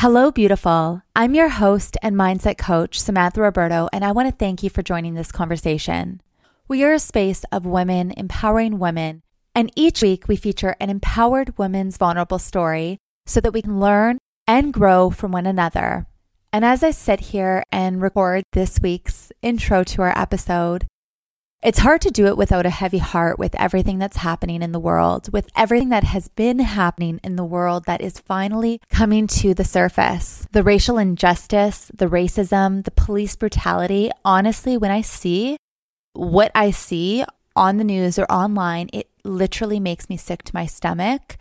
Hello, beautiful. I'm your host and mindset coach, Samantha Roberto, and I want to thank you for joining this conversation. We are a space of women empowering women, and each week we feature an empowered woman's vulnerable story so that we can learn and grow from one another. And as I sit here and record this week's intro to our episode, it's hard to do it without a heavy heart with everything that's happening in the world, with everything that has been happening in the world that is finally coming to the surface. The racial injustice, the racism, the police brutality. Honestly, when I see what I see on the news or online, it literally makes me sick to my stomach.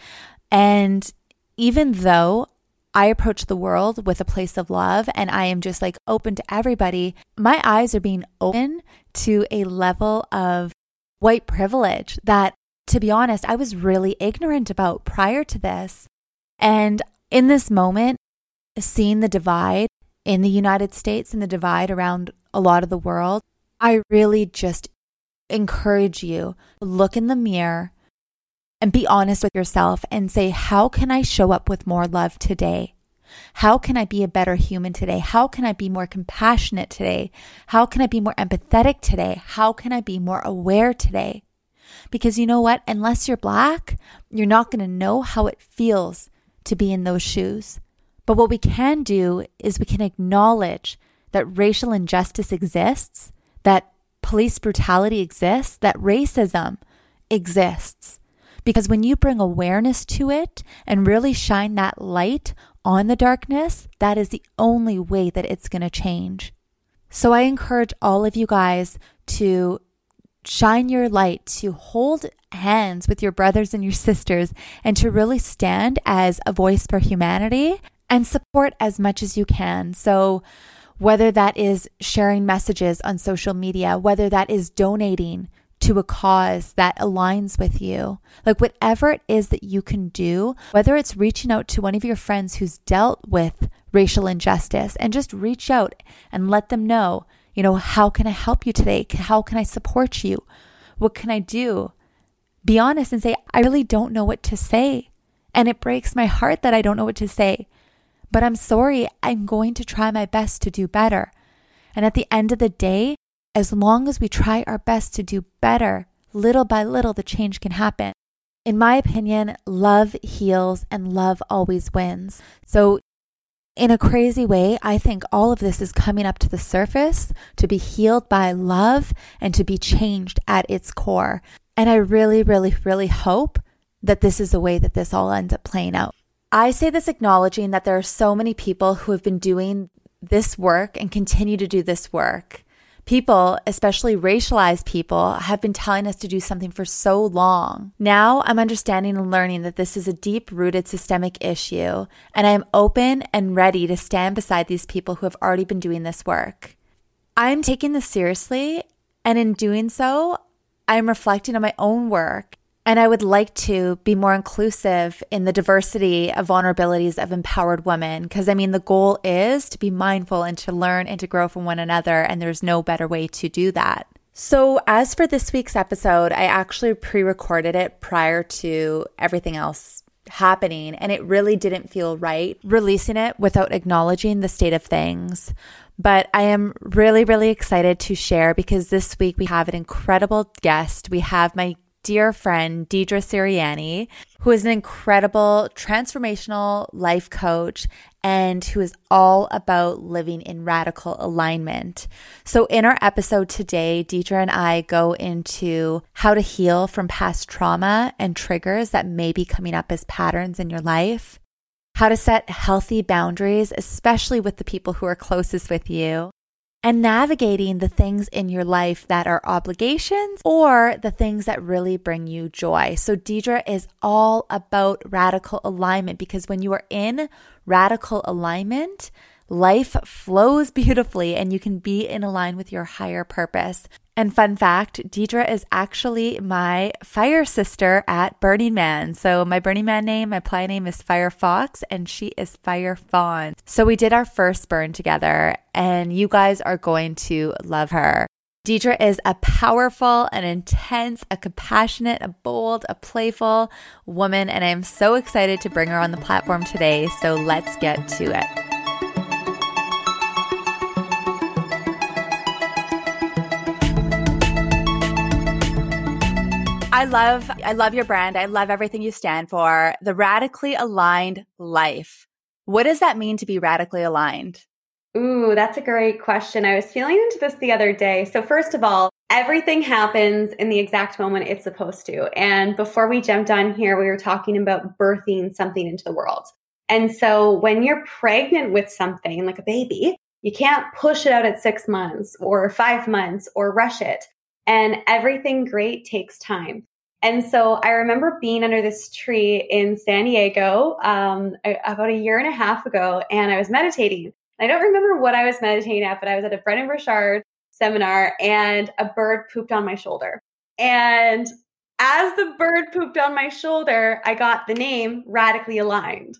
And even though I approach the world with a place of love and I am just like open to everybody. My eyes are being open to a level of white privilege that, to be honest, I was really ignorant about prior to this. And in this moment, seeing the divide in the United States and the divide around a lot of the world, I really just encourage you look in the mirror and be honest with yourself and say, How can I show up with more love today? How can I be a better human today? How can I be more compassionate today? How can I be more empathetic today? How can I be more aware today? Because you know what? Unless you're black, you're not going to know how it feels to be in those shoes. But what we can do is we can acknowledge that racial injustice exists, that police brutality exists, that racism exists. Because when you bring awareness to it and really shine that light on the darkness, that is the only way that it's going to change. So I encourage all of you guys to shine your light, to hold hands with your brothers and your sisters, and to really stand as a voice for humanity and support as much as you can. So, whether that is sharing messages on social media, whether that is donating to a cause that aligns with you. Like whatever it is that you can do, whether it's reaching out to one of your friends who's dealt with racial injustice and just reach out and let them know, you know, how can I help you today? How can I support you? What can I do? Be honest and say, I really don't know what to say. And it breaks my heart that I don't know what to say. But I'm sorry, I'm going to try my best to do better. And at the end of the day, as long as we try our best to do better, little by little, the change can happen. In my opinion, love heals and love always wins. So, in a crazy way, I think all of this is coming up to the surface to be healed by love and to be changed at its core. And I really, really, really hope that this is the way that this all ends up playing out. I say this acknowledging that there are so many people who have been doing this work and continue to do this work people, especially racialized people, have been telling us to do something for so long. Now I'm understanding and learning that this is a deep rooted systemic issue, and I am open and ready to stand beside these people who have already been doing this work. I'm taking this seriously, and in doing so, I'm reflecting on my own work and I would like to be more inclusive in the diversity of vulnerabilities of empowered women. Because I mean, the goal is to be mindful and to learn and to grow from one another. And there's no better way to do that. So, as for this week's episode, I actually pre recorded it prior to everything else happening, and it really didn't feel right releasing it without acknowledging the state of things. But I am really, really excited to share because this week we have an incredible guest. We have my dear friend, Deidre Sirianni, who is an incredible transformational life coach and who is all about living in radical alignment. So, in our episode today, Deidre and I go into how to heal from past trauma and triggers that may be coming up as patterns in your life, how to set healthy boundaries, especially with the people who are closest with you, and navigating the things in your life that are obligations or the things that really bring you joy. So, Deidre is all about radical alignment because when you are in radical alignment, life flows beautifully and you can be in align with your higher purpose. And fun fact, Deidre is actually my fire sister at Burning Man. So my Burning Man name, my play name is Fire Fox, and she is Fire Fawn. So we did our first burn together, and you guys are going to love her. Deidre is a powerful, an intense, a compassionate, a bold, a playful woman, and I am so excited to bring her on the platform today. So let's get to it. I love I love your brand. I love everything you stand for. The radically aligned life. What does that mean to be radically aligned? Ooh, that's a great question. I was feeling into this the other day. So, first of all, everything happens in the exact moment it's supposed to. And before we jumped on here, we were talking about birthing something into the world. And so, when you're pregnant with something like a baby, you can't push it out at six months or five months or rush it. And everything great takes time. And so I remember being under this tree in San Diego um, about a year and a half ago, and I was meditating. I don't remember what I was meditating at, but I was at a Brendon Burchard seminar and a bird pooped on my shoulder. And as the bird pooped on my shoulder, I got the name radically aligned.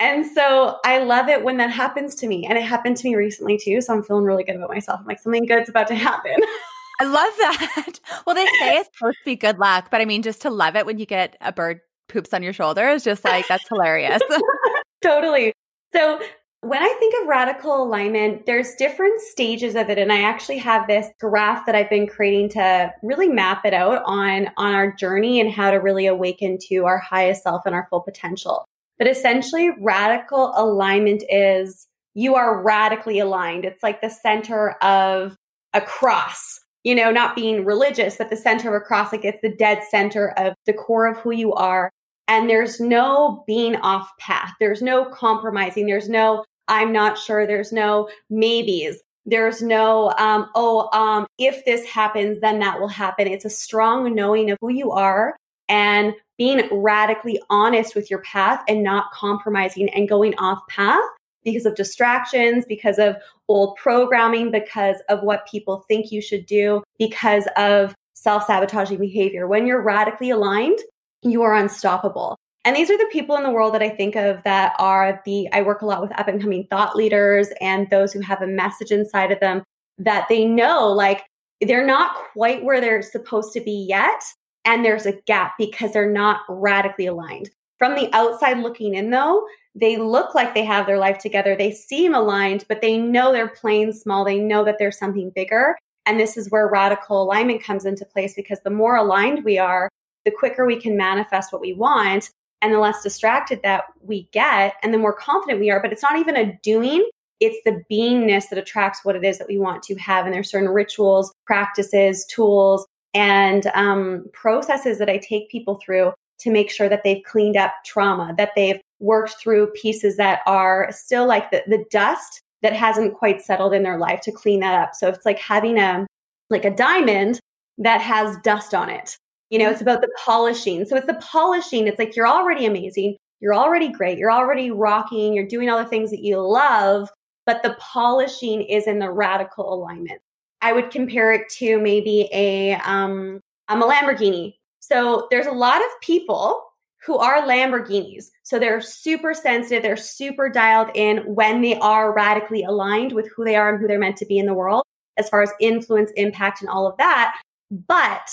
And so I love it when that happens to me. And it happened to me recently too. So I'm feeling really good about myself. I'm like, something good's about to happen. I love that. Well, they say it's supposed to be good luck, but I mean, just to love it when you get a bird poops on your shoulder is just like, that's hilarious. totally. So when I think of radical alignment, there's different stages of it. And I actually have this graph that I've been creating to really map it out on, on our journey and how to really awaken to our highest self and our full potential. But essentially, radical alignment is you are radically aligned. It's like the center of a cross, you know, not being religious, but the center of a cross, like it's the dead center of the core of who you are. And there's no being off path. There's no compromising. There's no I'm not sure. There's no maybes. There's no, um, oh, um, if this happens, then that will happen. It's a strong knowing of who you are and being radically honest with your path and not compromising and going off path because of distractions, because of old programming, because of what people think you should do, because of self sabotaging behavior. When you're radically aligned, you are unstoppable. And these are the people in the world that I think of that are the, I work a lot with up and coming thought leaders and those who have a message inside of them that they know like they're not quite where they're supposed to be yet. And there's a gap because they're not radically aligned. From the outside looking in, though, they look like they have their life together. They seem aligned, but they know they're playing small. They know that there's something bigger. And this is where radical alignment comes into place because the more aligned we are, the quicker we can manifest what we want and the less distracted that we get and the more confident we are. But it's not even a doing, it's the beingness that attracts what it is that we want to have. And there's certain rituals, practices, tools, and um, processes that I take people through to make sure that they've cleaned up trauma, that they've worked through pieces that are still like the, the dust that hasn't quite settled in their life to clean that up. So it's like having a like a diamond that has dust on it. You know, it's about the polishing. So it's the polishing. It's like you're already amazing. You're already great. You're already rocking. You're doing all the things that you love, but the polishing is in the radical alignment. I would compare it to maybe a um I'm a Lamborghini. So there's a lot of people who are Lamborghinis. So they're super sensitive, they're super dialed in when they are radically aligned with who they are and who they're meant to be in the world as far as influence, impact, and all of that. But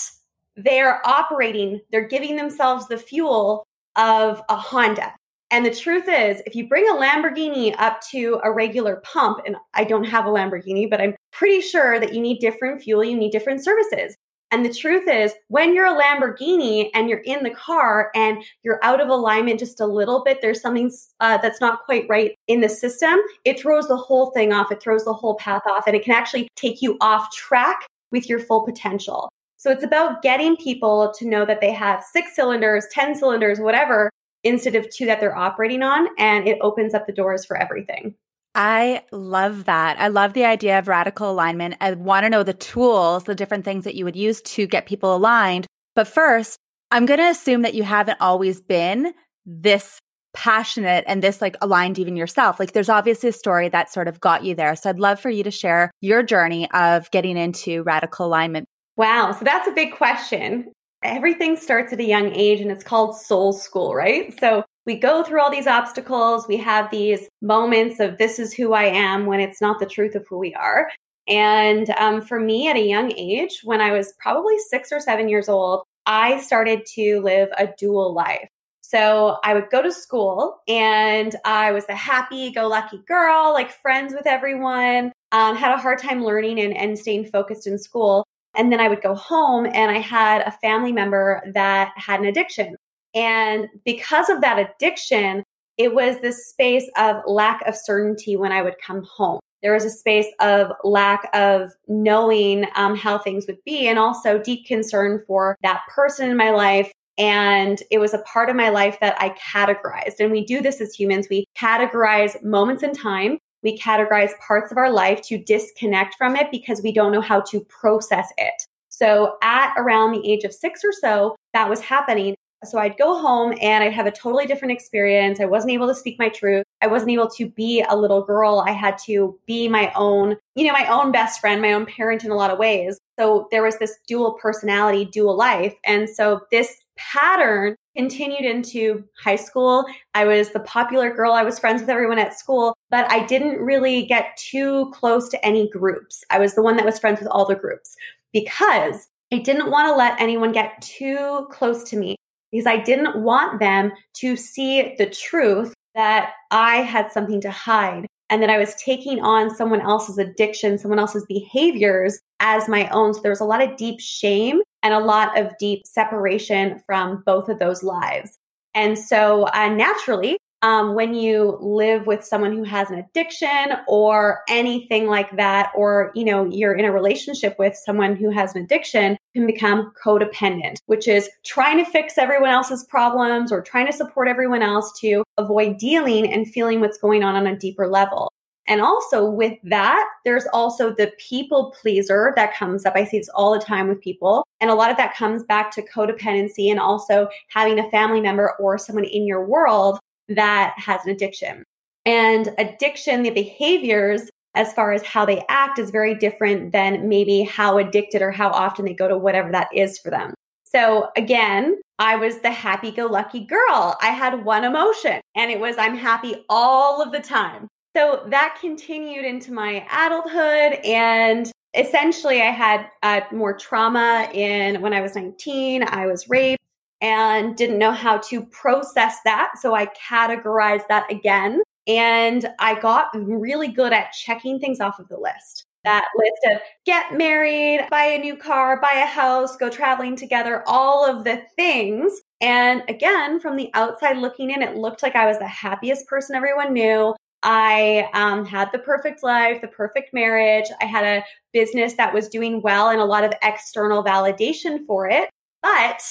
they're operating, they're giving themselves the fuel of a Honda. And the truth is, if you bring a Lamborghini up to a regular pump, and I don't have a Lamborghini, but I'm pretty sure that you need different fuel, you need different services. And the truth is, when you're a Lamborghini and you're in the car and you're out of alignment just a little bit, there's something uh, that's not quite right in the system, it throws the whole thing off. It throws the whole path off, and it can actually take you off track with your full potential. So it's about getting people to know that they have six cylinders, 10 cylinders, whatever, instead of two that they're operating on. And it opens up the doors for everything. I love that. I love the idea of radical alignment. I want to know the tools, the different things that you would use to get people aligned. But first, I'm going to assume that you haven't always been this passionate and this like aligned even yourself. Like there's obviously a story that sort of got you there. So I'd love for you to share your journey of getting into radical alignment. Wow. So that's a big question. Everything starts at a young age and it's called soul school, right? So we go through all these obstacles. We have these moments of this is who I am when it's not the truth of who we are. And um, for me, at a young age, when I was probably six or seven years old, I started to live a dual life. So I would go to school and I was the happy go lucky girl, like friends with everyone, um, had a hard time learning and, and staying focused in school. And then I would go home and I had a family member that had an addiction. And because of that addiction, it was this space of lack of certainty when I would come home. There was a space of lack of knowing um, how things would be, and also deep concern for that person in my life. And it was a part of my life that I categorized. And we do this as humans. We categorize moments in time. We categorize parts of our life to disconnect from it because we don't know how to process it. So at around the age of six or so, that was happening. So I'd go home and I'd have a totally different experience. I wasn't able to speak my truth. I wasn't able to be a little girl. I had to be my own, you know, my own best friend, my own parent in a lot of ways. So there was this dual personality, dual life. And so this pattern continued into high school. I was the popular girl. I was friends with everyone at school, but I didn't really get too close to any groups. I was the one that was friends with all the groups because I didn't want to let anyone get too close to me because I didn't want them to see the truth that I had something to hide and that I was taking on someone else's addiction, someone else's behaviors as my own. So there was a lot of deep shame and a lot of deep separation from both of those lives. And so uh, naturally, um, when you live with someone who has an addiction or anything like that, or you know you're in a relationship with someone who has an addiction, can become codependent, which is trying to fix everyone else's problems or trying to support everyone else to avoid dealing and feeling what's going on on a deeper level. And also with that, there's also the people pleaser that comes up. I see this all the time with people. And a lot of that comes back to codependency and also having a family member or someone in your world that has an addiction. And addiction, the behaviors as far as how they act is very different than maybe how addicted or how often they go to whatever that is for them. So again, I was the happy go lucky girl. I had one emotion and it was I'm happy all of the time. So that continued into my adulthood and essentially I had uh, more trauma in when I was 19, I was raped and didn't know how to process that. So I categorized that again. And I got really good at checking things off of the list. That list of get married, buy a new car, buy a house, go traveling together, all of the things. And again, from the outside looking in, it looked like I was the happiest person everyone knew. I um, had the perfect life, the perfect marriage. I had a business that was doing well and a lot of external validation for it. But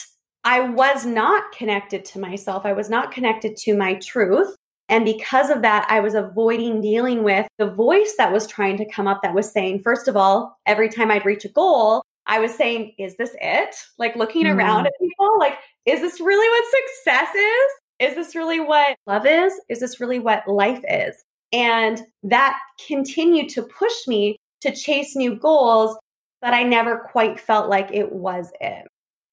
I was not connected to myself. I was not connected to my truth. And because of that, I was avoiding dealing with the voice that was trying to come up that was saying, first of all, every time I'd reach a goal, I was saying, is this it? Like looking mm. around at people, like, is this really what success is? Is this really what love is? Is this really what life is? And that continued to push me to chase new goals, but I never quite felt like it was it.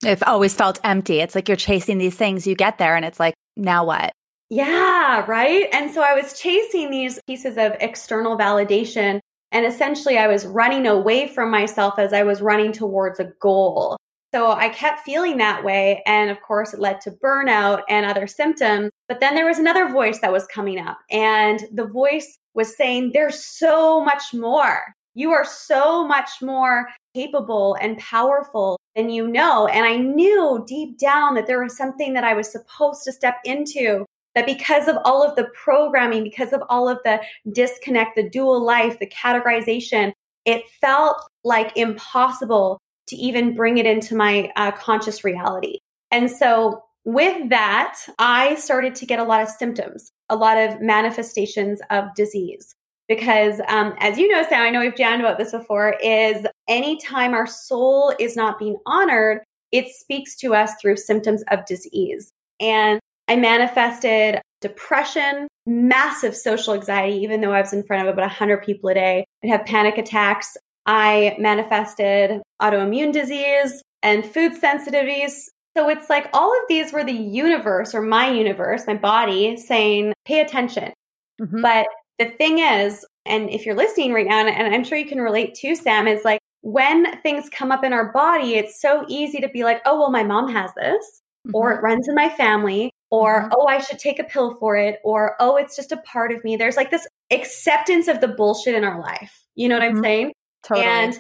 Oh, it always felt empty. It's like you're chasing these things, you get there, and it's like, now what? Yeah, right. And so I was chasing these pieces of external validation. And essentially, I was running away from myself as I was running towards a goal. So I kept feeling that way. And of course, it led to burnout and other symptoms. But then there was another voice that was coming up. And the voice was saying, There's so much more. You are so much more capable and powerful than you know. And I knew deep down that there was something that I was supposed to step into. That because of all of the programming, because of all of the disconnect, the dual life, the categorization, it felt like impossible to even bring it into my uh, conscious reality. And so with that, I started to get a lot of symptoms, a lot of manifestations of disease because um, as you know sam i know we've jammed about this before is anytime our soul is not being honored it speaks to us through symptoms of disease. And i manifested depression massive social anxiety even though i was in front of about 100 people a day i'd have panic attacks. I manifested autoimmune disease and food sensitivities. So it's like all of these were the universe or my universe my body saying pay attention. Mm-hmm. But the thing is, and if you're listening right now, and I'm sure you can relate to Sam, is like when things come up in our body, it's so easy to be like, oh, well, my mom has this, mm-hmm. or it runs in my family, or mm-hmm. oh, I should take a pill for it, or oh, it's just a part of me. There's like this acceptance of the bullshit in our life. You know what mm-hmm. I'm saying? Totally. And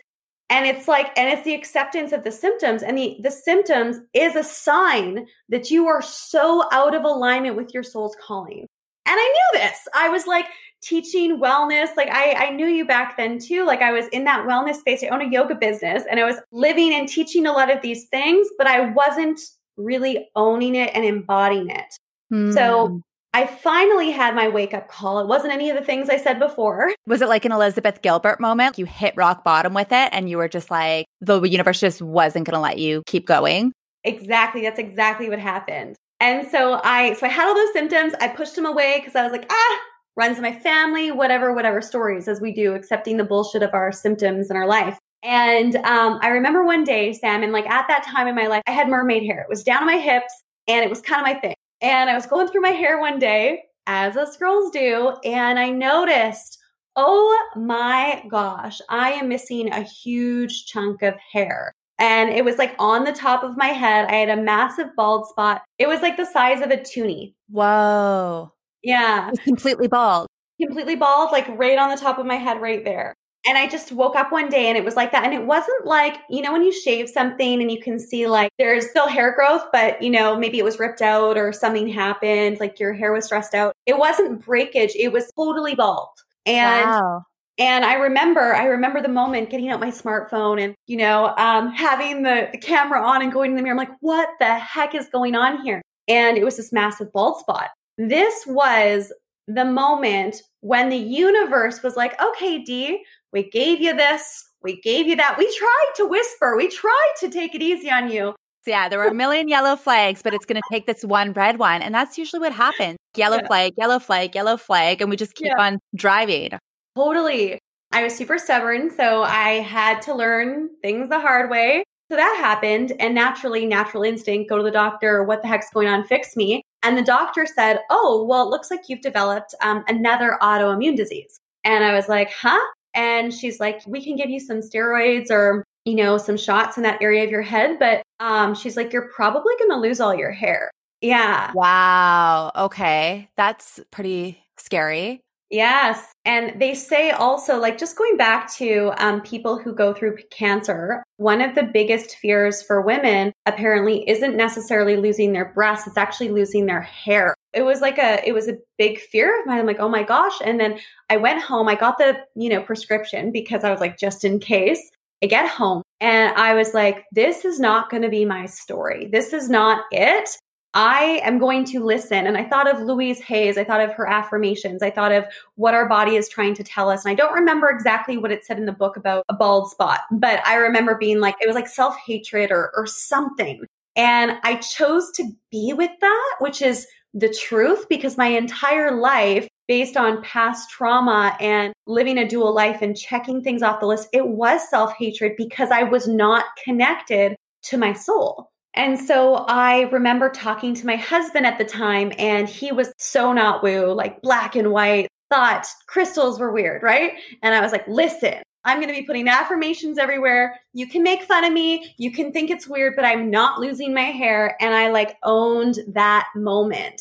and it's like and it's the acceptance of the symptoms and the the symptoms is a sign that you are so out of alignment with your soul's calling and I knew this. I was like teaching wellness. Like I, I knew you back then too. Like I was in that wellness space. I own a yoga business and I was living and teaching a lot of these things, but I wasn't really owning it and embodying it. So hmm. I finally had my wake up call. It wasn't any of the things I said before. Was it like an Elizabeth Gilbert moment? You hit rock bottom with it and you were just like, the universe just wasn't going to let you keep going? Exactly. That's exactly what happened. And so I so I had all those symptoms. I pushed them away because I was like, ah, runs in my family, whatever, whatever stories as we do, accepting the bullshit of our symptoms in our life. And um, I remember one day, Sam, and like at that time in my life, I had mermaid hair. It was down on my hips and it was kind of my thing. And I was going through my hair one day, as us girls do, and I noticed, oh my gosh, I am missing a huge chunk of hair and it was like on the top of my head. I had a massive bald spot. It was like the size of a toonie. Whoa. Yeah. completely bald. Completely bald, like right on the top of my head, right there. And I just woke up one day and it was like that. And it wasn't like, you know, when you shave something and you can see like there's still hair growth, but, you know, maybe it was ripped out or something happened, like your hair was stressed out. It wasn't breakage, it was totally bald. And wow. And I remember, I remember the moment getting out my smartphone and, you know, um, having the, the camera on and going in the mirror. I'm like, what the heck is going on here? And it was this massive bald spot. This was the moment when the universe was like, okay, D, we gave you this, we gave you that. We tried to whisper, we tried to take it easy on you. Yeah, there were a million yellow flags, but it's going to take this one red one. And that's usually what happens yellow yeah. flag, yellow flag, yellow flag. And we just keep yeah. on driving. Totally. I was super stubborn, so I had to learn things the hard way. So that happened, and naturally, natural instinct, go to the doctor, what the heck's going on, fix me. And the doctor said, Oh, well, it looks like you've developed um, another autoimmune disease. And I was like, Huh? And she's like, We can give you some steroids or, you know, some shots in that area of your head. But um, she's like, You're probably going to lose all your hair. Yeah. Wow. Okay. That's pretty scary. Yes. And they say also, like, just going back to um, people who go through cancer, one of the biggest fears for women apparently isn't necessarily losing their breasts, it's actually losing their hair. It was like a, it was a big fear of mine. I'm like, oh my gosh. And then I went home, I got the, you know, prescription because I was like, just in case. I get home and I was like, this is not going to be my story. This is not it. I am going to listen. And I thought of Louise Hay's. I thought of her affirmations. I thought of what our body is trying to tell us. And I don't remember exactly what it said in the book about a bald spot, but I remember being like, it was like self hatred or, or something. And I chose to be with that, which is the truth because my entire life, based on past trauma and living a dual life and checking things off the list, it was self hatred because I was not connected to my soul. And so I remember talking to my husband at the time, and he was so not woo, like black and white, thought crystals were weird, right? And I was like, listen, I'm going to be putting affirmations everywhere. You can make fun of me. You can think it's weird, but I'm not losing my hair. And I like owned that moment.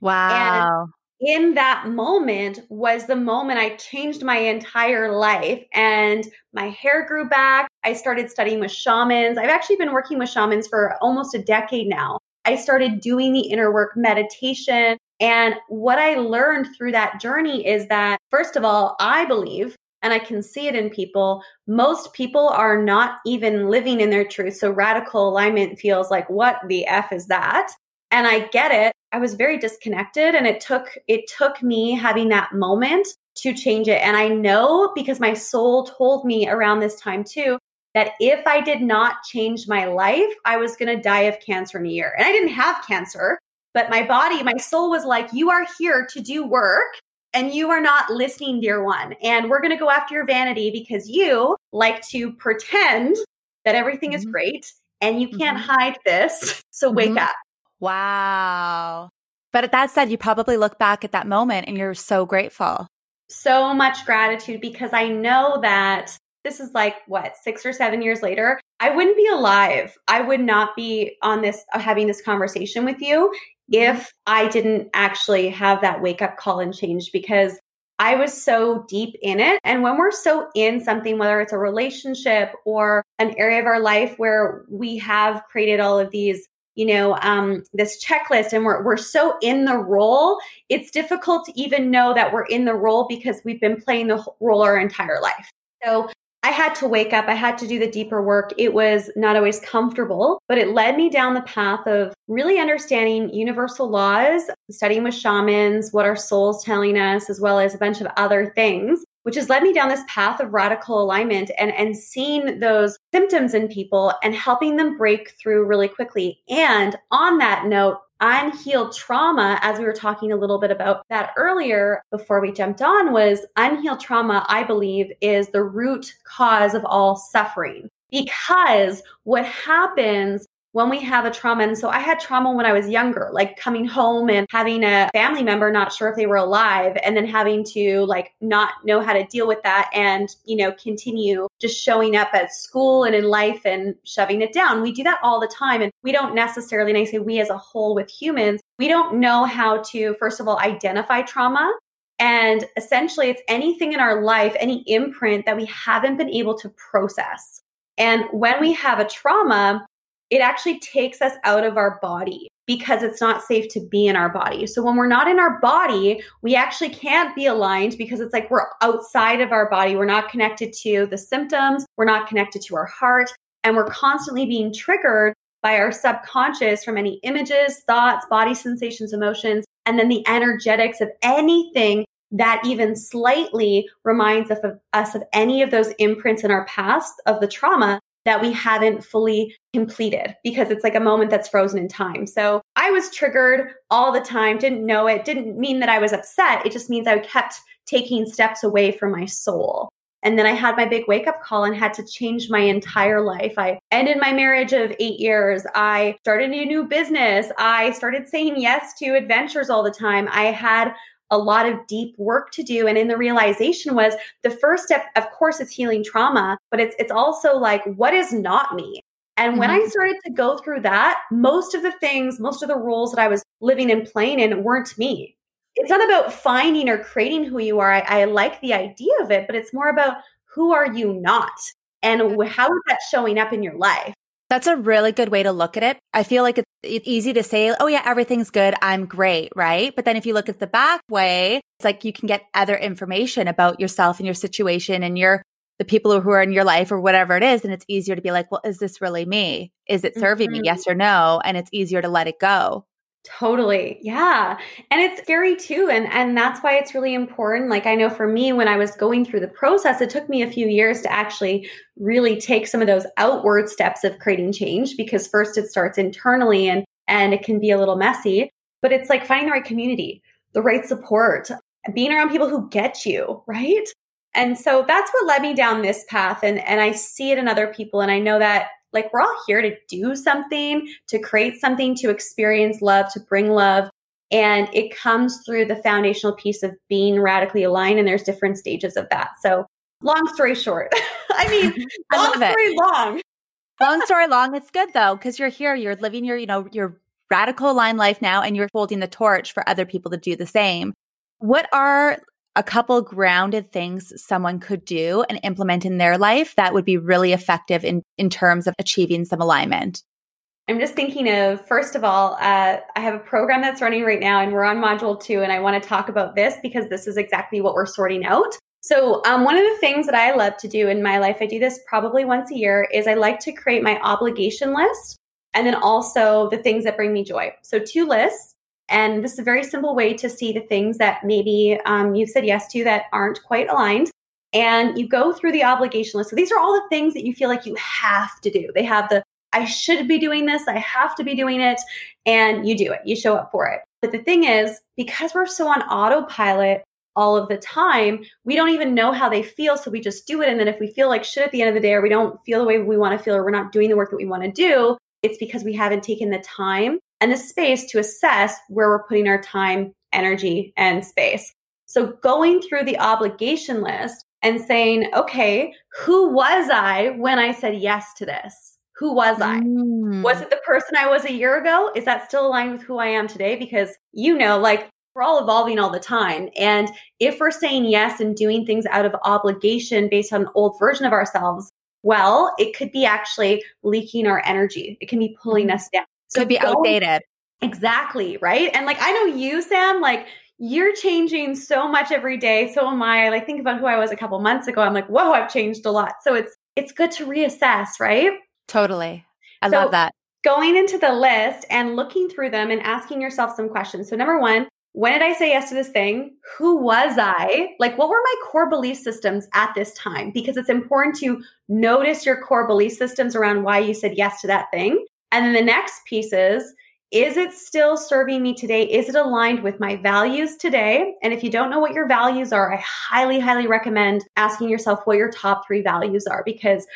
Wow. And in that moment was the moment I changed my entire life and my hair grew back. I started studying with shamans. I've actually been working with shamans for almost a decade now. I started doing the inner work meditation. And what I learned through that journey is that, first of all, I believe, and I can see it in people, most people are not even living in their truth. So radical alignment feels like, what the F is that? And I get it. I was very disconnected and it took it took me having that moment to change it. And I know because my soul told me around this time too that if I did not change my life, I was going to die of cancer in a year. And I didn't have cancer, but my body, my soul was like, you are here to do work and you are not listening, dear one. And we're going to go after your vanity because you like to pretend that everything mm-hmm. is great and you can't mm-hmm. hide this. So wake mm-hmm. up. Wow. But that said, you probably look back at that moment and you're so grateful. so much gratitude because I know that this is like what, six or seven years later, I wouldn't be alive. I would not be on this, uh, having this conversation with you if I didn't actually have that wake up call and change because I was so deep in it. And when we're so in something, whether it's a relationship or an area of our life where we have created all of these, you know, um, this checklist and we're, we're so in the role, it's difficult to even know that we're in the role because we've been playing the role our entire life. So I had to wake up. I had to do the deeper work. It was not always comfortable, but it led me down the path of really understanding universal laws, studying with shamans, what our soul's telling us, as well as a bunch of other things, which has led me down this path of radical alignment and, and seeing those symptoms in people and helping them break through really quickly. And on that note, unhealed trauma, as we were talking a little bit about that earlier before we jumped on, was unhealed trauma, I believe, is the root cause of all suffering. Because what happens when we have a trauma. And so I had trauma when I was younger, like coming home and having a family member not sure if they were alive and then having to like not know how to deal with that and, you know, continue just showing up at school and in life and shoving it down. We do that all the time. And we don't necessarily, and I say we as a whole with humans, we don't know how to, first of all, identify trauma. And essentially, it's anything in our life, any imprint that we haven't been able to process. And when we have a trauma, it actually takes us out of our body because it's not safe to be in our body. So when we're not in our body, we actually can't be aligned because it's like we're outside of our body. We're not connected to the symptoms, we're not connected to our heart, and we're constantly being triggered by our subconscious from any images, thoughts, body sensations, emotions, and then the energetics of anything that even slightly reminds us of, us of any of those imprints in our past of the trauma that we haven't fully completed because it's like a moment that's frozen in time. So I was triggered all the time, didn't know it, didn't mean that I was upset. It just means I kept taking steps away from my soul. And then I had my big wake up call and had to change my entire life. I ended my marriage of eight years. I started a new business. I started saying yes to adventures all the time. I had a lot of deep work to do. And in the realization was the first step, of course, is healing trauma, but it's it's also like, what is not me? And mm-hmm. when I mm-hmm. started to go through that, most of the things, most of the roles that I was living and playing in weren't me. It's not about finding or creating who you are. I, I like the idea of it, but it's more about who are you not? And how is that showing up in your life? That's a really good way to look at it. I feel like it's, it's easy to say, oh, yeah, everything's good. I'm great. Right. But then if you look at the back way, it's like you can get other information about yourself and your situation and your, the people who are in your life or whatever it is. And it's easier to be like, well, is this really me? Is it serving mm-hmm. me? Yes or no? And it's easier to let it go. Totally. Yeah. And it's scary too. And and that's why it's really important. Like I know for me when I was going through the process, it took me a few years to actually really take some of those outward steps of creating change because first it starts internally and and it can be a little messy, but it's like finding the right community, the right support, being around people who get you, right? And so that's what led me down this path and and I see it in other people and I know that like we're all here to do something, to create something, to experience love, to bring love. And it comes through the foundational piece of being radically aligned. And there's different stages of that. So, long story short, I mean, long story long. long story long. It's good though, because you're here, you're living your, you know, your radical aligned life now, and you're holding the torch for other people to do the same. What are a couple grounded things someone could do and implement in their life that would be really effective in, in terms of achieving some alignment? I'm just thinking of, first of all, uh, I have a program that's running right now, and we're on module two. And I want to talk about this because this is exactly what we're sorting out. So, um, one of the things that I love to do in my life, I do this probably once a year, is I like to create my obligation list and then also the things that bring me joy. So, two lists. And this is a very simple way to see the things that maybe um, you've said yes to that aren't quite aligned. And you go through the obligation list. So these are all the things that you feel like you have to do. They have the I should be doing this, I have to be doing it, and you do it. You show up for it. But the thing is, because we're so on autopilot all of the time, we don't even know how they feel. So we just do it. And then if we feel like shit at the end of the day, or we don't feel the way we want to feel, or we're not doing the work that we want to do, it's because we haven't taken the time and the space to assess where we're putting our time, energy, and space. So going through the obligation list and saying, okay, who was I when I said yes to this? Who was I? Mm. Was it the person I was a year ago? Is that still aligned with who I am today? Because you know, like we're all evolving all the time. And if we're saying yes and doing things out of obligation based on an old version of ourselves, well, it could be actually leaking our energy. It can be pulling mm. us down. So could be outdated. Exactly. Right. And like I know you, Sam, like you're changing so much every day. So am I. Like think about who I was a couple months ago. I'm like, whoa, I've changed a lot. So it's it's good to reassess, right? Totally. I so love that. Going into the list and looking through them and asking yourself some questions. So, number one, when did I say yes to this thing? Who was I? Like, what were my core belief systems at this time? Because it's important to notice your core belief systems around why you said yes to that thing. And then the next piece is, is it still serving me today? Is it aligned with my values today? And if you don't know what your values are, I highly, highly recommend asking yourself what your top three values are because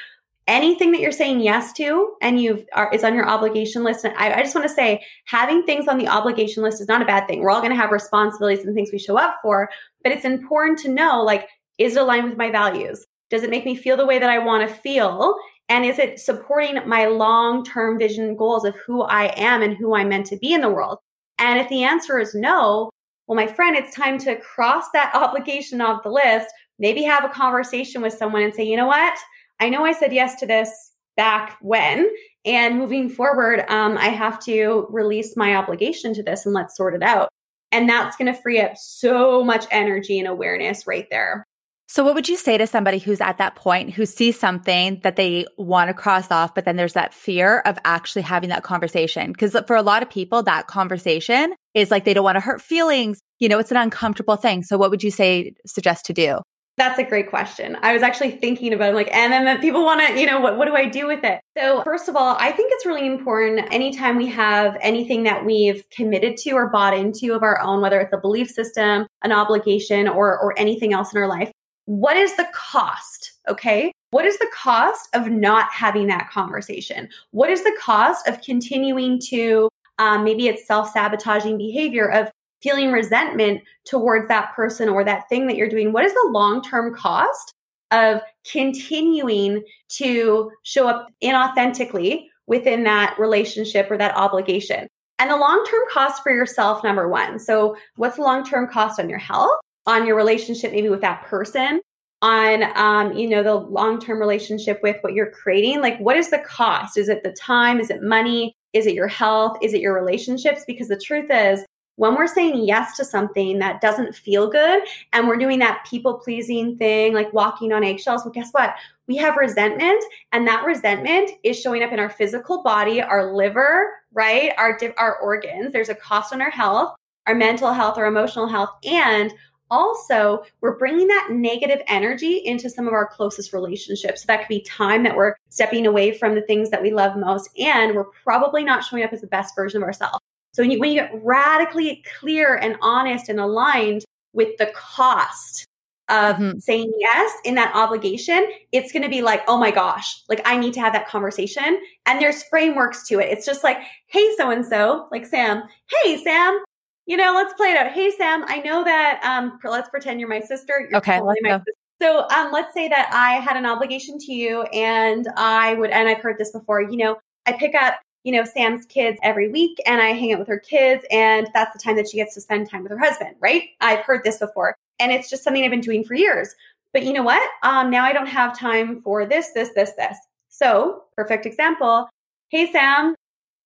anything that you're saying yes to and you've are, is on your obligation list and I, I just want to say having things on the obligation list is not a bad thing we're all going to have responsibilities and things we show up for but it's important to know like is it aligned with my values does it make me feel the way that i want to feel and is it supporting my long-term vision goals of who i am and who i'm meant to be in the world and if the answer is no well my friend it's time to cross that obligation off the list maybe have a conversation with someone and say you know what I know I said yes to this back when, and moving forward, um, I have to release my obligation to this and let's sort it out. And that's going to free up so much energy and awareness right there. So, what would you say to somebody who's at that point who sees something that they want to cross off, but then there's that fear of actually having that conversation? Because for a lot of people, that conversation is like they don't want to hurt feelings. You know, it's an uncomfortable thing. So, what would you say, suggest to do? That's a great question. I was actually thinking about it, like, and then people want to, you know, what, what do I do with it? So, first of all, I think it's really important anytime we have anything that we've committed to or bought into of our own, whether it's a belief system, an obligation, or, or anything else in our life, what is the cost? Okay. What is the cost of not having that conversation? What is the cost of continuing to um, maybe it's self sabotaging behavior of feeling resentment towards that person or that thing that you're doing, what is the long term cost of continuing to show up inauthentically within that relationship or that obligation? And the long term cost for yourself, number one. So, what's the long term cost on your health, on your relationship, maybe with that person? on um, you know the long-term relationship with what you're creating like what is the cost is it the time is it money is it your health is it your relationships because the truth is when we're saying yes to something that doesn't feel good and we're doing that people pleasing thing, like walking on eggshells, well, guess what? We have resentment, and that resentment is showing up in our physical body, our liver, right? Our, our organs. There's a cost on our health, our mental health, our emotional health, and also we're bringing that negative energy into some of our closest relationships so that could be time that we're stepping away from the things that we love most and we're probably not showing up as the best version of ourselves so when you, when you get radically clear and honest and aligned with the cost of mm-hmm. saying yes in that obligation, it's going to be like, oh my gosh, like I need to have that conversation. And there's frameworks to it. It's just like, hey, so and so, like Sam, hey, Sam, you know, let's play it out. Hey, Sam, I know that, um, let's pretend you're my sister. You're okay. Totally my sister. So, um, let's say that I had an obligation to you and I would, and I've heard this before, you know, I pick up you know, Sam's kids every week and I hang out with her kids and that's the time that she gets to spend time with her husband, right? I've heard this before and it's just something I've been doing for years. But you know what? Um, now I don't have time for this, this, this, this. So, perfect example. Hey, Sam,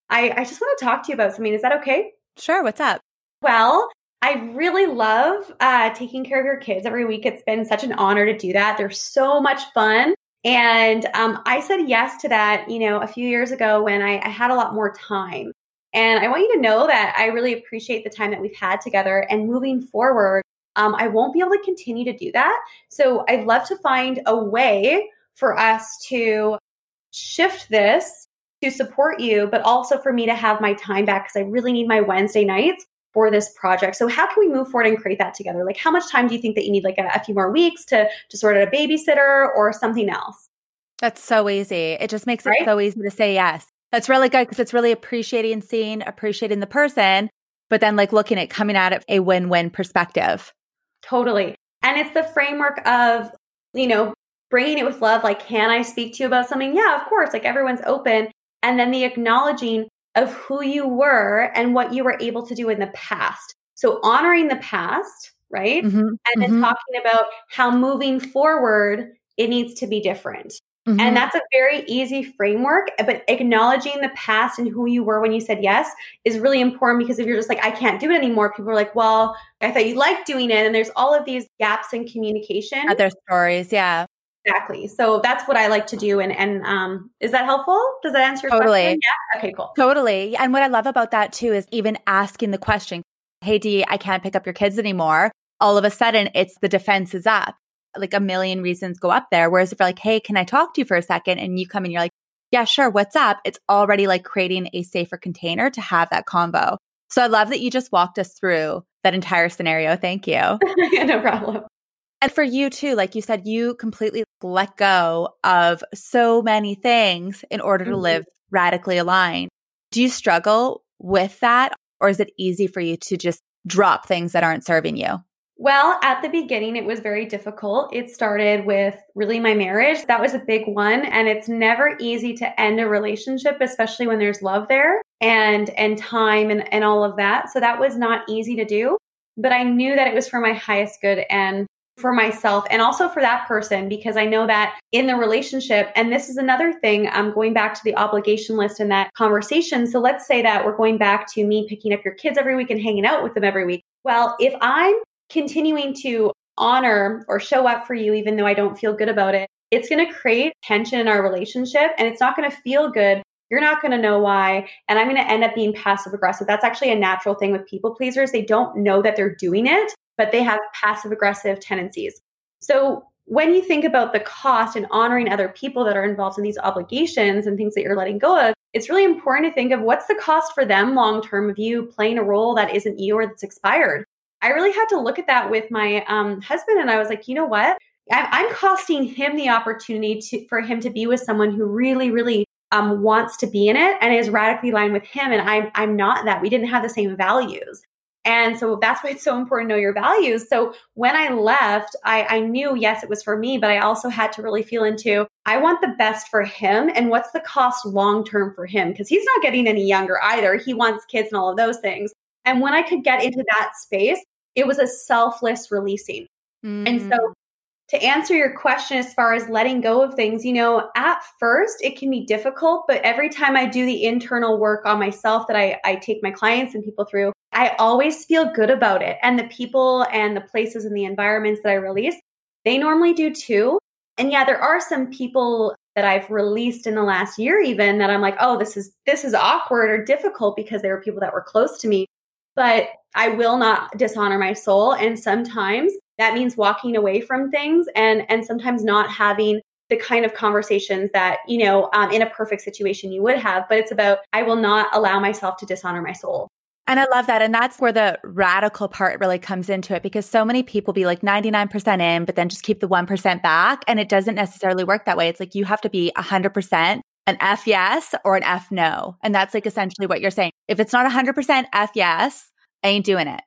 I, I just want to talk to you about something. Is that okay? Sure. What's up? Well, I really love uh, taking care of your kids every week. It's been such an honor to do that. They're so much fun. And um, I said yes to that, you know, a few years ago when I, I had a lot more time. And I want you to know that I really appreciate the time that we've had together. And moving forward, um, I won't be able to continue to do that. So I'd love to find a way for us to shift this to support you, but also for me to have my time back because I really need my Wednesday nights for this project. So how can we move forward and create that together? Like how much time do you think that you need like a, a few more weeks to to sort out a babysitter or something else? That's so easy. It just makes it right? so easy to say yes. That's really good because it's really appreciating seeing, appreciating the person, but then like looking at coming at it a win-win perspective. Totally. And it's the framework of, you know, bringing it with love. Like, can I speak to you about something? Yeah, of course. Like, everyone's open. And then the acknowledging of who you were and what you were able to do in the past. So, honoring the past, right? Mm-hmm. And then mm-hmm. talking about how moving forward, it needs to be different. Mm-hmm. And that's a very easy framework, but acknowledging the past and who you were when you said yes is really important because if you're just like, I can't do it anymore, people are like, well, I thought you liked doing it. And there's all of these gaps in communication. Other stories. Yeah. Exactly. So that's what I like to do. And and um, is that helpful? Does that answer your totally. question? Yeah. Okay. Cool. Totally. And what I love about that too is even asking the question, "Hey, D, I can't pick up your kids anymore." All of a sudden, it's the defense is up like a million reasons go up there. Whereas if you're like, hey, can I talk to you for a second? And you come and you're like, yeah, sure. What's up? It's already like creating a safer container to have that convo. So I love that you just walked us through that entire scenario. Thank you. no problem. And for you too, like you said, you completely let go of so many things in order to mm-hmm. live radically aligned. Do you struggle with that? Or is it easy for you to just drop things that aren't serving you? Well, at the beginning, it was very difficult. It started with really my marriage. That was a big one. And it's never easy to end a relationship, especially when there's love there and, and time and, and all of that. So that was not easy to do. But I knew that it was for my highest good and for myself and also for that person because I know that in the relationship, and this is another thing, I'm going back to the obligation list in that conversation. So let's say that we're going back to me picking up your kids every week and hanging out with them every week. Well, if I'm continuing to honor or show up for you, even though I don't feel good about it, it's going to create tension in our relationship and it's not going to feel good. You're not going to know why. And I'm going to end up being passive aggressive. That's actually a natural thing with people pleasers. They don't know that they're doing it, but they have passive aggressive tendencies. So when you think about the cost and honoring other people that are involved in these obligations and things that you're letting go of, it's really important to think of what's the cost for them long term of you playing a role that isn't you or that's expired. I really had to look at that with my um, husband, and I was like, you know what? I'm costing him the opportunity to for him to be with someone who really, really um, wants to be in it and is radically aligned with him, and I'm I'm not that. We didn't have the same values. And so that's why it's so important to know your values. So when I left, I, I, knew, yes, it was for me, but I also had to really feel into I want the best for him. And what's the cost long term for him? Because he's not getting any younger either. He wants kids and all of those things. And when I could get into that space, it was a selfless releasing. Mm. And so mm. To answer your question as far as letting go of things, you know, at first it can be difficult, but every time I do the internal work on myself that I, I take my clients and people through, I always feel good about it. And the people and the places and the environments that I release, they normally do too. And yeah, there are some people that I've released in the last year even that I'm like, oh, this is this is awkward or difficult because there were people that were close to me but I will not dishonor my soul. And sometimes that means walking away from things and, and sometimes not having the kind of conversations that, you know, um, in a perfect situation you would have. But it's about, I will not allow myself to dishonor my soul. And I love that. And that's where the radical part really comes into it because so many people be like 99% in, but then just keep the 1% back. And it doesn't necessarily work that way. It's like you have to be 100% an F yes or an F no. And that's like essentially what you're saying. If it's not 100% F yes, I ain't doing it.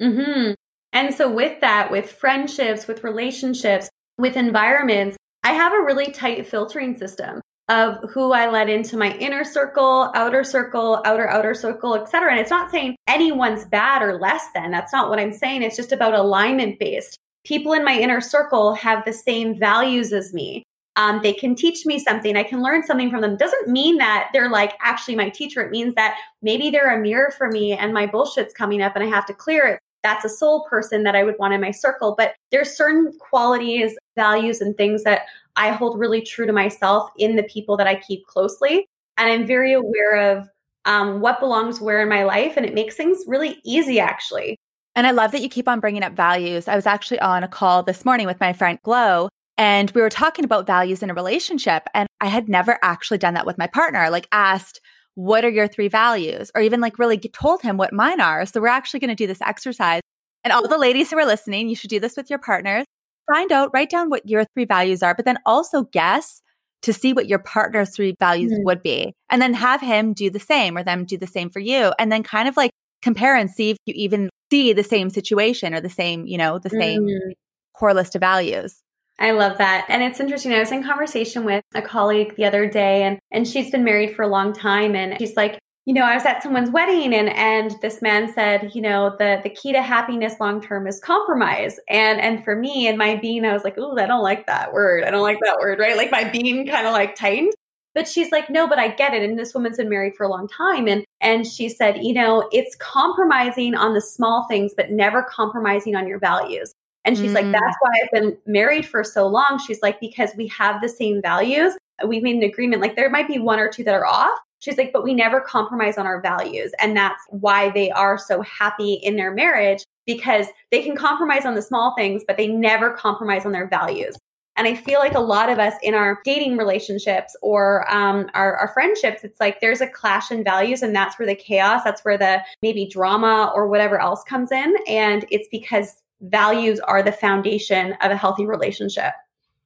Mm-hmm. And so, with that, with friendships, with relationships, with environments, I have a really tight filtering system of who I let into my inner circle, outer circle, outer outer circle, etc. And it's not saying anyone's bad or less than. That's not what I'm saying. It's just about alignment based. People in my inner circle have the same values as me um, they can teach me something i can learn something from them doesn't mean that they're like actually my teacher it means that maybe they're a mirror for me and my bullshit's coming up and i have to clear it that's a soul person that i would want in my circle but there's certain qualities values and things that i hold really true to myself in the people that i keep closely and i'm very aware of um, what belongs where in my life and it makes things really easy actually and I love that you keep on bringing up values. I was actually on a call this morning with my friend Glow, and we were talking about values in a relationship. And I had never actually done that with my partner, like asked, what are your three values? Or even like really told him what mine are. So we're actually going to do this exercise. And all the ladies who are listening, you should do this with your partners. Find out, write down what your three values are, but then also guess to see what your partner's three values mm-hmm. would be. And then have him do the same or them do the same for you. And then kind of like compare and see if you even see the same situation or the same, you know, the same mm. core list of values. I love that. And it's interesting. I was in conversation with a colleague the other day and and she's been married for a long time and she's like, you know, I was at someone's wedding and and this man said, you know, the the key to happiness long term is compromise. And and for me and my being, I was like, oh, I don't like that word. I don't like that word, right? Like my being kind of like tightened. But she's like, no, but I get it. And this woman's been married for a long time. And and she said, you know, it's compromising on the small things, but never compromising on your values. And she's mm. like, that's why I've been married for so long. She's like, because we have the same values. We made an agreement. Like there might be one or two that are off, She's like, but we never compromise on our values. And that's why they are so happy in their marriage because they can compromise on the small things, but they never compromise on their values. And I feel like a lot of us in our dating relationships or um, our, our friendships, it's like there's a clash in values, and that's where the chaos, that's where the maybe drama or whatever else comes in. And it's because values are the foundation of a healthy relationship.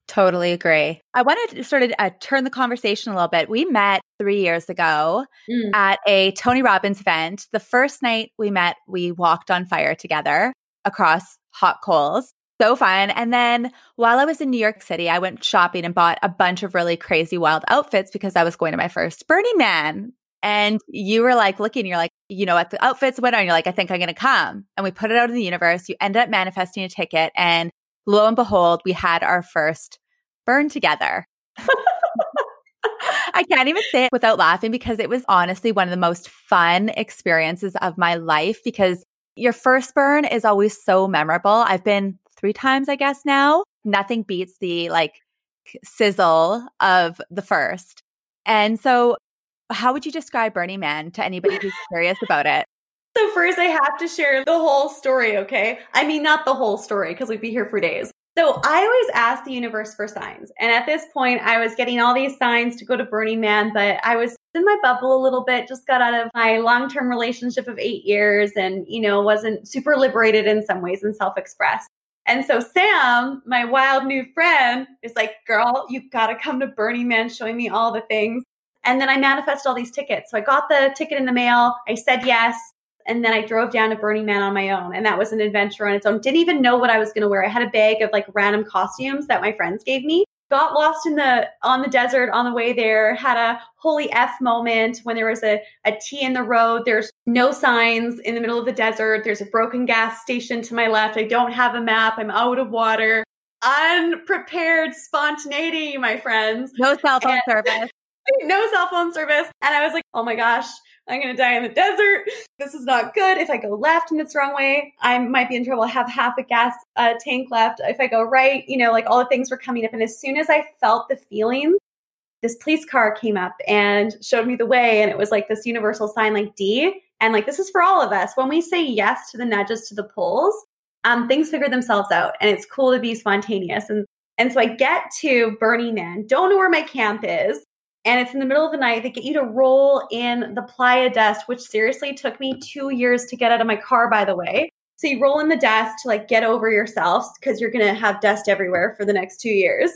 Totally agree. I wanted to sort of uh, turn the conversation a little bit. We met three years ago mm. at a Tony Robbins event. The first night we met, we walked on fire together across hot coals. So fun. And then while I was in New York City, I went shopping and bought a bunch of really crazy wild outfits because I was going to my first Burning Man. And you were like looking, you're like, you know, at the outfits went on, you're like, I think I'm going to come. And we put it out in the universe. You ended up manifesting a ticket. And lo and behold, we had our first burn together. I can't even say it without laughing because it was honestly one of the most fun experiences of my life because your first burn is always so memorable. I've been three times, I guess, now. Nothing beats the like sizzle of the first. And so, how would you describe Burning Man to anybody who's curious about it? So, first, I have to share the whole story, okay? I mean, not the whole story because we'd be here for days. So I always ask the universe for signs. And at this point, I was getting all these signs to go to Burning Man, but I was in my bubble a little bit, just got out of my long term relationship of eight years and, you know, wasn't super liberated in some ways and self expressed. And so Sam, my wild new friend, is like, girl, you gotta come to Burning Man, showing me all the things. And then I manifested all these tickets. So I got the ticket in the mail. I said yes. And then I drove down to Burning Man on my own. And that was an adventure on its own. Didn't even know what I was going to wear. I had a bag of like random costumes that my friends gave me. Got lost in the on the desert on the way there, had a holy F moment when there was a, a T in the road. There's no signs in the middle of the desert. There's a broken gas station to my left. I don't have a map. I'm out of water. Unprepared spontaneity, my friends. No cell phone and, service. No cell phone service. And I was like, oh my gosh, I'm going to die in the desert. This is not good. If I go left and it's the wrong way, I might be in trouble. I have half a gas uh, tank left. If I go right, you know, like all the things were coming up. And as soon as I felt the feeling, this police car came up and showed me the way. And it was like this universal sign, like D. And like, this is for all of us. When we say yes to the nudges, to the pulls, um, things figure themselves out. And it's cool to be spontaneous. And and so I get to Burning Man, don't know where my camp is, and it's in the middle of the night. They get you to roll in the playa dust, which seriously took me two years to get out of my car, by the way. So you roll in the dust to like get over yourself because you're going to have dust everywhere for the next two years.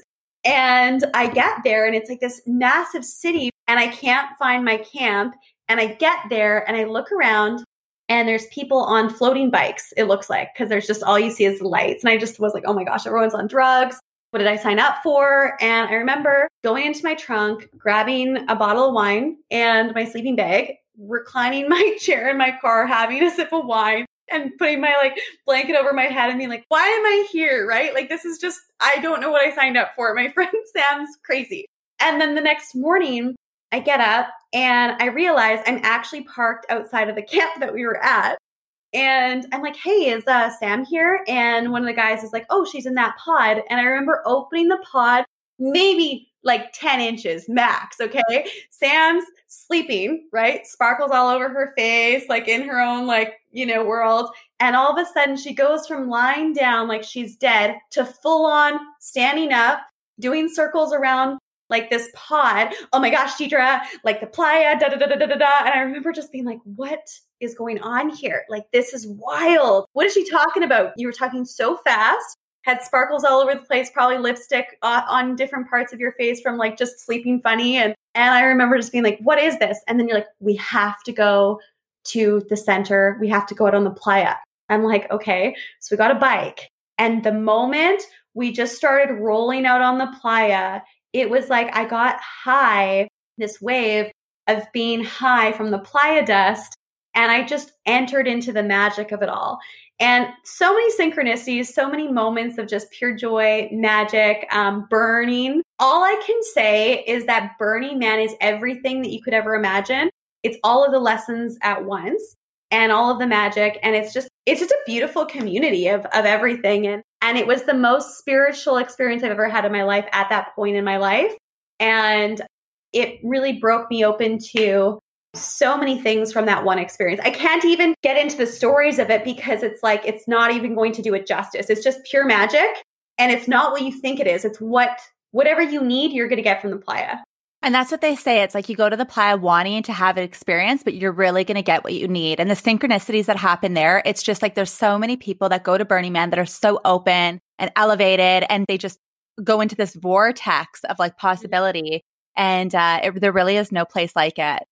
And I get there and it's like this massive city and I can't find my camp. And I get there and I look around and there's people on floating bikes, it looks like, because there's just all you see is lights. And I just was like, oh my gosh, everyone's on drugs what did I sign up for? And I remember going into my trunk, grabbing a bottle of wine and my sleeping bag, reclining my chair in my car, having a sip of wine and putting my like blanket over my head and being like, why am I here? Right? Like, this is just, I don't know what I signed up for. My friend Sam's crazy. And then the next morning, I get up and I realize I'm actually parked outside of the camp that we were at. And I'm like, hey, is uh, Sam here? And one of the guys is like, oh, she's in that pod. And I remember opening the pod, maybe like 10 inches max. Okay. Sam's sleeping, right? Sparkles all over her face, like in her own, like, you know, world. And all of a sudden she goes from lying down like she's dead to full on standing up, doing circles around like this pod. Oh my gosh, Deidre, like the playa, da da da da da da. And I remember just being like, what is going on here? Like, this is wild. What is she talking about? You were talking so fast, had sparkles all over the place, probably lipstick on different parts of your face from like just sleeping funny. And, and I remember just being like, what is this? And then you're like, we have to go to the center. We have to go out on the playa. I'm like, okay. So we got a bike. And the moment we just started rolling out on the playa, it was like I got high, this wave of being high from the playa dust. And I just entered into the magic of it all. And so many synchronicities, so many moments of just pure joy, magic, um, burning. All I can say is that Burning Man is everything that you could ever imagine. It's all of the lessons at once and all of the magic. And it's just, it's just a beautiful community of, of everything. And, and it was the most spiritual experience I've ever had in my life at that point in my life. And it really broke me open to so many things from that one experience. I can't even get into the stories of it because it's like it's not even going to do it justice. It's just pure magic and it's not what you think it is. It's what whatever you need you're going to get from the playa. And that's what they say. It's like you go to the playa wanting to have an experience, but you're really going to get what you need. And the synchronicities that happen there, it's just like there's so many people that go to Burning Man that are so open and elevated and they just go into this vortex of like possibility. And uh, it, there really is no place like it.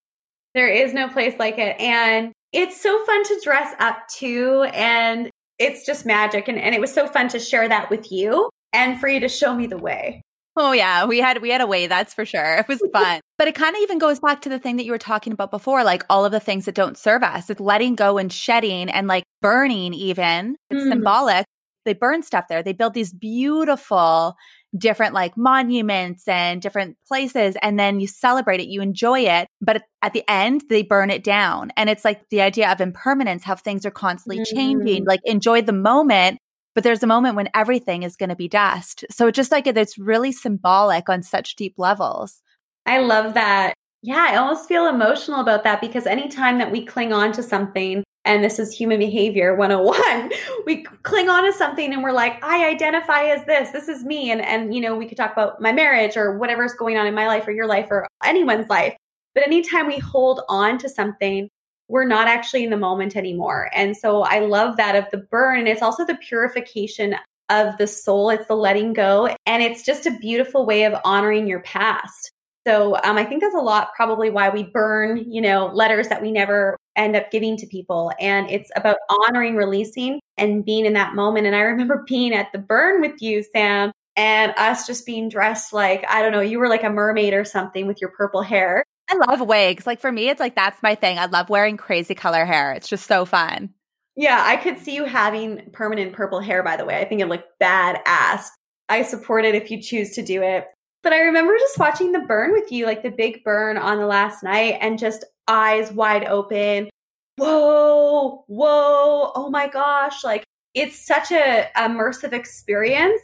There is no place like it. And it's so fun to dress up too. And it's just magic. And, and it was so fun to share that with you and for you to show me the way. Oh yeah, we had we had a way, that's for sure. It was fun. but it kind of even goes back to the thing that you were talking about before, like all of the things that don't serve us. It's letting go and shedding and like burning even. It's mm. symbolic. They burn stuff there. They build these beautiful different like monuments and different places and then you celebrate it, you enjoy it, but at the end they burn it down. And it's like the idea of impermanence, how things are constantly mm. changing. Like enjoy the moment, but there's a moment when everything is going to be dust. So just like it's really symbolic on such deep levels. I love that. Yeah, I almost feel emotional about that because anytime that we cling on to something, and this is human behavior 101 we cling on to something and we're like i identify as this this is me and and you know we could talk about my marriage or whatever's going on in my life or your life or anyone's life but anytime we hold on to something we're not actually in the moment anymore and so i love that of the burn and it's also the purification of the soul it's the letting go and it's just a beautiful way of honoring your past so um, I think that's a lot probably why we burn, you know, letters that we never end up giving to people. And it's about honoring, releasing, and being in that moment. And I remember being at the burn with you, Sam, and us just being dressed like, I don't know, you were like a mermaid or something with your purple hair. I love wigs. Like for me, it's like that's my thing. I love wearing crazy color hair. It's just so fun. Yeah, I could see you having permanent purple hair, by the way. I think it looked badass. I support it if you choose to do it. But I remember just watching the burn with you, like the big burn on the last night, and just eyes wide open. Whoa, whoa, oh my gosh. Like it's such a immersive experience.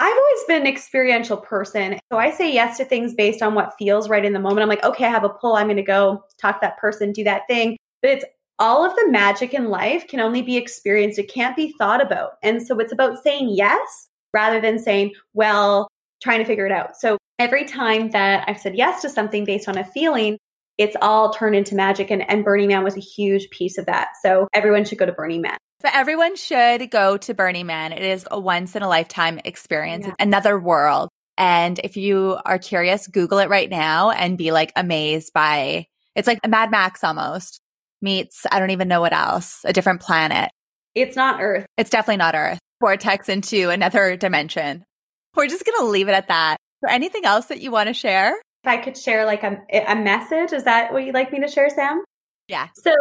I've always been an experiential person. So I say yes to things based on what feels right in the moment. I'm like, okay, I have a pull. I'm going to go talk to that person, do that thing. But it's all of the magic in life can only be experienced. It can't be thought about. And so it's about saying yes rather than saying, well, trying to figure it out. So every time that I've said yes to something based on a feeling, it's all turned into magic. And, and Burning Man was a huge piece of that. So everyone should go to Burning Man. But everyone should go to Burning Man. It is a once in a lifetime experience. Yeah. It's another world. And if you are curious, Google it right now and be like amazed by it's like a Mad Max almost meets, I don't even know what else, a different planet. It's not Earth. It's definitely not Earth. Vortex into another dimension. We're just going to leave it at that. Is anything else that you want to share? If I could share like a, a message, is that what you'd like me to share, Sam? Yeah. So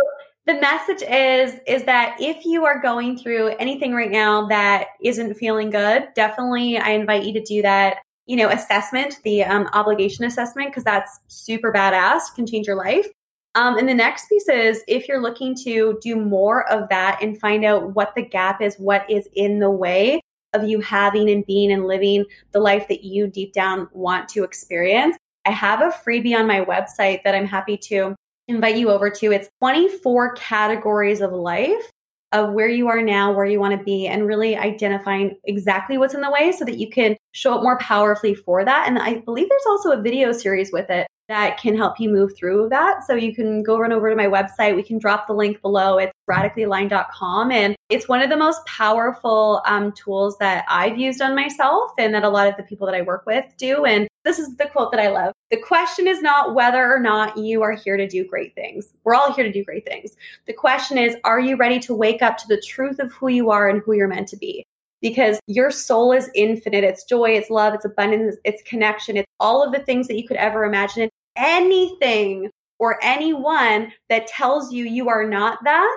the message is is that if you are going through anything right now that isn't feeling good, definitely I invite you to do that. You know, assessment, the um, obligation assessment, because that's super badass, can change your life. Um, and the next piece is if you're looking to do more of that and find out what the gap is, what is in the way, of you having and being and living the life that you deep down want to experience. I have a freebie on my website that I'm happy to invite you over to. It's 24 categories of life of where you are now, where you want to be, and really identifying exactly what's in the way so that you can show up more powerfully for that. And I believe there's also a video series with it. that can help you move through that. So you can go run over to my website. We can drop the link below. It's radicallyaligned.com. And it's one of the most powerful um, tools that I've used on myself and that a lot of the people that I work with do. And this is the quote that I love. The question is not whether or not you are here to do great things. We're all here to do great things. The question is, are you ready to wake up to the truth of who you are and who you're meant to be? because your soul is infinite. It's joy, it's love, it's abundance, it's connection, it's all of the things that you could ever imagine. anything or anyone that tells you you are not that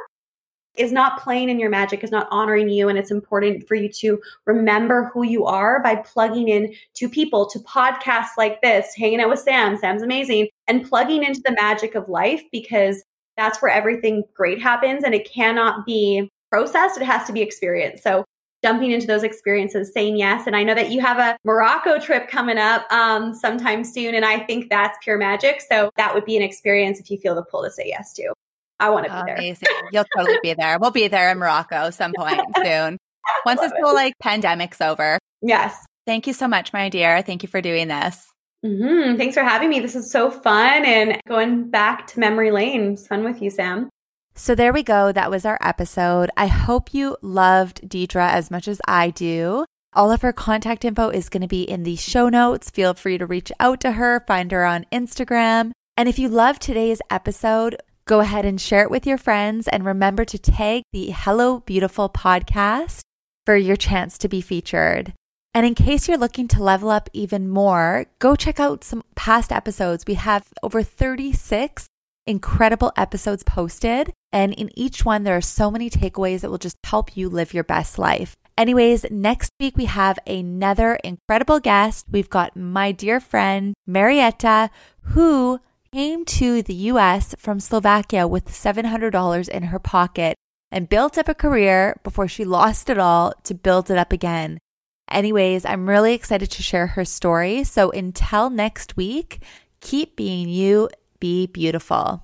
is not playing in your magic, is not honoring you. And it's important for you to remember who you are by plugging in to people, to podcasts like this, hanging out with Sam. Sam's amazing. And plugging into the magic of life because that's where everything great happens and it cannot be processed. It has to be experienced. So jumping into those experiences, saying yes. And I know that you have a Morocco trip coming up um, sometime soon. And I think that's pure magic. So that would be an experience if you feel the pull to say yes to. I want to be there. Amazing. You'll totally be there. We'll be there in Morocco some point soon. Once this whole like pandemic's over. Yes. Thank you so much, my dear. Thank you for doing this. Mm-hmm. Thanks for having me. This is so fun and going back to memory lane. It's fun with you, Sam. So there we go. That was our episode. I hope you loved Deidre as much as I do. All of her contact info is going to be in the show notes. Feel free to reach out to her, find her on Instagram. And if you love today's episode, go ahead and share it with your friends and remember to tag the Hello Beautiful podcast for your chance to be featured. And in case you're looking to level up even more, go check out some past episodes. We have over 36 incredible episodes posted. And in each one, there are so many takeaways that will just help you live your best life. Anyways, next week we have another incredible guest. We've got my dear friend Marietta, who came to the US from Slovakia with $700 in her pocket and built up a career before she lost it all to build it up again. Anyways, I'm really excited to share her story. So until next week, keep being you be beautiful.